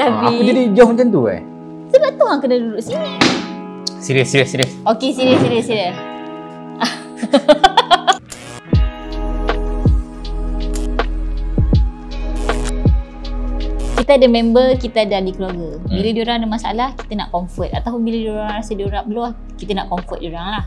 Tapi Ah, aku jadi jauh macam tu eh. sebab tu hang kena duduk sini. Serius, serius, serius. Okey, serius, serius, serius. kita ada member, kita ada ahli keluarga. Bila Hmm. diorang ada masalah, kita nak comfort. Ataupun bila diorang rasa diorang kita nak comfort diorang lah.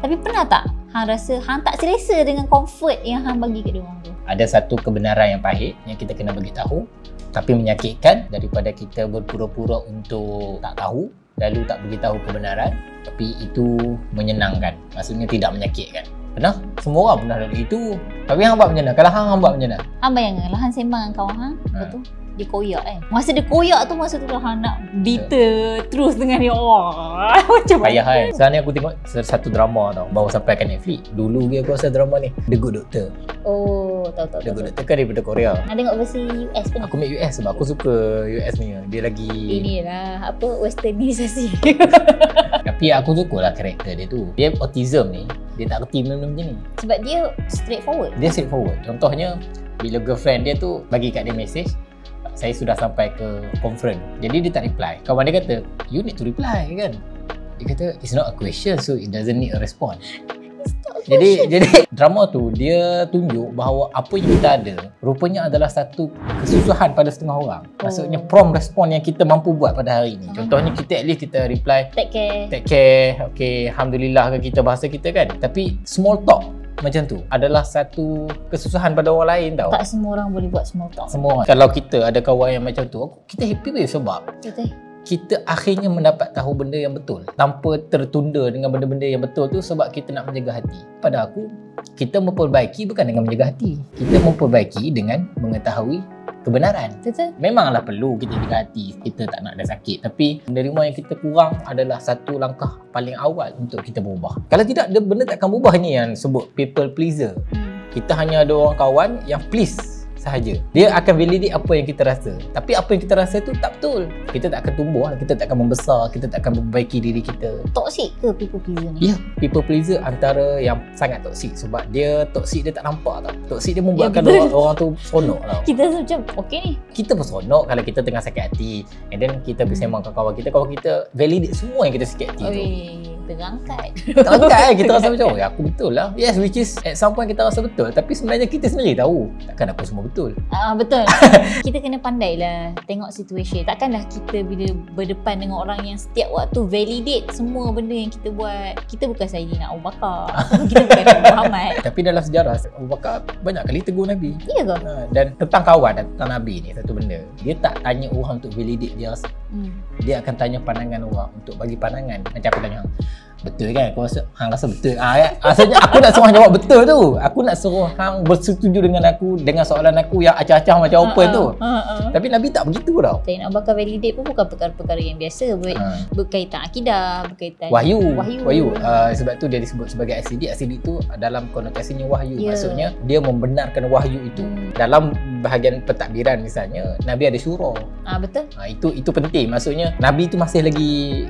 Tapi pernah tak hang rasa hang tak selesa dengan comfort yang hang bagi kat diorang tu? Ada satu kebenaran yang pahit yang kita kena bagi tahu tapi menyakitkan daripada kita berpura-pura untuk tak tahu lalu tak beritahu kebenaran tapi itu menyenangkan. Maksudnya tidak menyakitkan. Pernah? Semua orang pernah lalu itu. Tapi hang buat macam mana? Kalau hang hang buat macam mana? Hang bayangkan lah hang sembang dengan kawan hang, Ha. tu dia koyak kan. Masa dia koyak tu masa tu hang nak bitter terus dengan dia. Wah, macam payah kan sekarang ni aku tengok satu drama tau baru sampai kat Netflix dulu dia aku rasa drama ni The Good Doctor Oh, tahu tahu. The tahu, Good tahu. Doctor kan daripada Korea Hang tengok versi US pun. aku make US sebab aku suka US punya dia lagi Inilah apa westernisasi. tapi aku suka lah karakter dia tu dia autism ni dia tak kerti benda-benda macam ni Sebab dia straightforward. dia straightforward contohnya bila girlfriend dia tu bagi kat dia message saya sudah sampai ke conference. Jadi dia tak reply. Kawan dia kata you need to reply kan? Dia kata it's not a question so it doesn't need a response. Jadi jadi drama tu dia tunjuk bahawa apa yang kita ada rupanya adalah satu kesusahan pada setengah orang. Maksudnya Oh. prompt respon yang kita mampu buat pada hari ni contohnya kita at least kita reply Take care. take care okay alhamdulillah ke kita bahasa kita kan? Tapi small talk macam tu adalah satu kesusahan pada orang lain tau. Tak semua orang boleh buat small talk. semua orang. Kalau kita ada kawan yang macam tu aku- kita happy weh sebab Betul. kita akhirnya mendapat tahu benda yang betul. Tanpa tertunda dengan benda-benda yang betul tu sebab kita nak menjaga hati. Pada aku kita memperbaiki bukan dengan menjaga hati. Kita memperbaiki dengan mengetahui kebenaran. Betul. Memanglah perlu kita jaga hati Kita tak nak ada sakit. Tapi menerima yang kita kurang Adalah satu langkah paling awal Untuk kita berubah. Kalau tidak benda takkan berubah. Ni yang sebut people pleaser. Hmm. Kita hanya ada orang kawan Yang please sahaja Dia akan validate apa yang kita rasa Tapi apa yang kita rasa tu tak betul Kita tak akan tumbuh lah. Kita tak akan membesar Kita tak akan memperbaiki diri kita Toxic ke people pleaser ni? Ya, people pleaser antara yang sangat toksik sebab dia toksik dia tak nampak tau. Toksik dia membuatkan betul. orang, orang tu seronok tau. Kita rasa macam okey ni. kita pun seronok kalau kita tengah sakit hati and then kita bersembang dengan kawan kita kawan kita validate semua yang kita sakit hati tu Terangkat. tak angkat kan kita rasa macam oh ya aku betul lah yes which is at some point kita rasa betul tapi sebenarnya kita sendiri tahu takkan apa semua betul Ah betul. kita kena pandai lah tengok situation. Takkanlah kita bila berdepan dengan orang yang setiap waktu validate semua benda yang kita buat. Kita bukan Sayyidina Abu Bakar. kita bukan Nabi Muhammad. tapi dalam sejarah Abu Bakar banyak kali tegur Nabi Ya ke? Ha, dan tentang kawan dan tentang Nabi ni satu benda dia tak tanya orang untuk validate dia rasa Hmm. Dia akan tanya pandangan orang untuk bagi pandangan macam aku tanya betul kan aku rasa hang rasa betul ah ya, asalnya aku nak suruh hang jawab betul tu aku nak suruh hang bersetuju dengan aku dengan soalan aku yang acah-acah macam open tu Ha, ha. tapi Nabi tak begitu tau Sayyidina Abu Bakar validate pun bukan perkara-perkara yang biasa. Ber- ha. berkaitan akidah, berkaitan Wahyu Wahyu. Wahyu uh, sebab tu dia disebut sebagai asidik asidik tu dalam konotasinya wahyu Ya. maksudnya dia membenarkan wahyu itu Hmm. dalam bahagian pentadbiran misalnya Nabi ada syura Ah betul. Ha, itu itu penting. Maksudnya Nabi tu masih lagi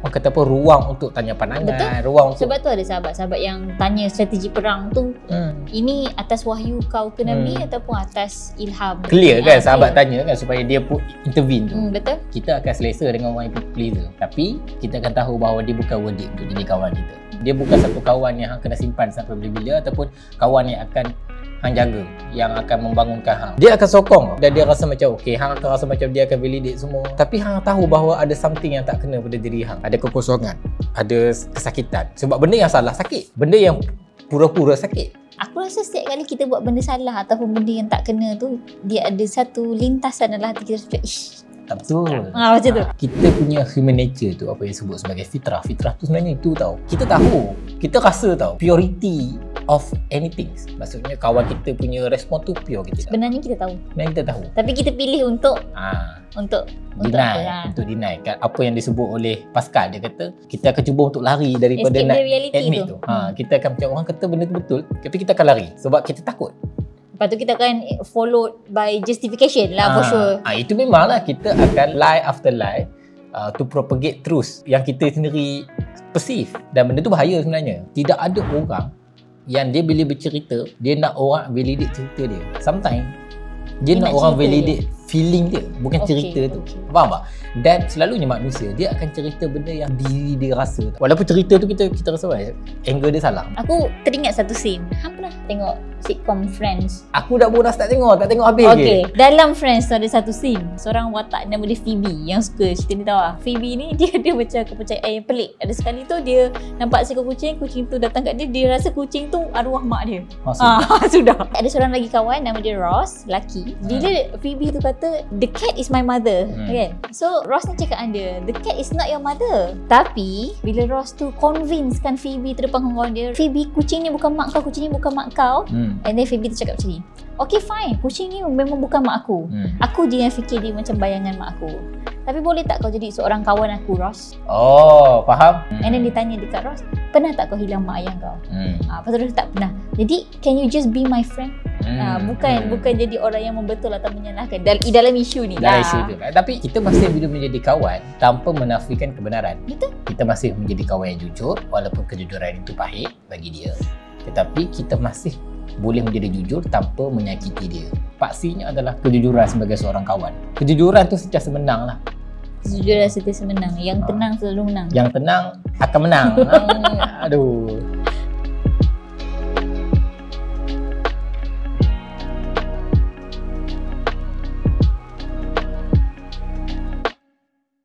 orang kata apa ruang untuk tanya pandangan, Betul. ruang untuk Sebab tu ada sahabat-sahabat yang tanya strategi perang tu hmm. ini atas wahyu kau ke Nabi Hmm. ataupun atas ilham. clear kan Ah, sahabat clear. tanya kan supaya dia pun intervene tu. Hmm, betul. Kita akan selesa dengan orang yang pleaser. Tapi kita akan tahu bahawa dia bukan worth it untuk jadi kawan kita. Dia bukan satu kawan yang kena simpan sampai bila-bila ataupun kawan yang akan hang jaga yang akan membangunkan hang. Dia akan sokong dan dia rasa macam okey hang akan rasa macam dia akan validate semua. Tapi hang tahu bahawa ada something yang tak kena pada diri hang. Ada kekosongan, ada kesakitan. Sebab benda yang salah sakit. Benda yang pura-pura sakit. Aku rasa setiap kali kita buat benda salah ataupun benda yang tak kena tu dia ada satu lintasan dalam hati kita macam ish. Tak betul. Ah macam tu. Ha, kita punya human nature tu apa yang disebut sebagai fitrah. Fitrah tu sebenarnya itu tau. Kita tahu, kita rasa tau purity of anything. Maksudnya kawan kita punya respon tu pure kita tahu. Sebenarnya kita tahu. Sebenarnya kita tahu. Tapi kita pilih untuk Ha, untuk untuk deny, apa lah. untuk deny. Kan Apa yang disebut oleh Pascal dia kata kita akan cuba untuk lari daripada Escape nak admit tu. tu. Ha, kita akan macam orang kata benda tu betul, tapi kita akan lari sebab kita takut. Lepas tu kita akan followed by justification lah for Ah, sure. ah, itu memanglah kita akan lie after lie uh, to propagate truth yang kita sendiri perceive dan benda tu bahaya sebenarnya. Tidak ada orang yang dia bila bercerita dia nak orang validate cerita dia. Sometimes dia, Dia nak nak orang validate feeling dia bukan Okay, cerita tu okay. faham tak dan selalunya manusia dia akan cerita benda yang diri dia rasa walaupun cerita tu kita kita rasa angle dia salah Aku teringat satu scene. Hang pernah tengok sitcom Friends? aku dah bonus tak tengok tak tengok habis Okay. ke Dalam Friends tu ada satu scene. Seorang watak nama dia Phoebe yang suka cerita ni tahu tak? Phoebe ni dia ada macam kepercayaan yang pelik. Ada sekali tu dia nampak seekor kucing, kucing tu datang kat dia, dia rasa kucing tu arwah mak dia. Maksud, Ah, sudah. Ada seorang lagi kawan nama dia Ross, lelaki. Bila Phoebe tu kata the cat is my mother, Hmm. kan? So Ross ni cakap dia, the cat is not your mother. Tapi bila Ross tu convince kan Phoebe tu depan kawan dia, Phoebe kucing ni bukan mak kau, kucing ni bukan mak kau. hmm. And then Phoebe tu cakap macam ni, okay fine, kucing ni memang bukan mak aku. Hmm. Aku je yang fikir dia macam bayangan mak aku. Tapi boleh tak kau jadi seorang kawan aku, Ross? oh faham And then dia tanya dekat Ross, pernah tak kau hilang mak ayah kau? hmm. Ah, lepas tu Ross tak pernah. Jadi, can you just be my friend? Hmm. Ah, bukan Hmm. bukan jadi orang yang membetul atau menyalahkan dalam, dalam isu ni Dari lah. situ. Tapi kita masih bila menjadi kawan tanpa menafikan kebenaran. Betul. Kita masih menjadi kawan yang jujur walaupun kejujuran itu pahit bagi dia. Tetapi kita masih boleh menjadi jujur tanpa menyakiti dia. Paksinya adalah kejujuran sebagai seorang kawan. Kejujuran tu sentiasa menang lah. Sejujurnya setiap menang. Yang Ah. tenang selalu menang. Yang tenang akan menang. Aduh.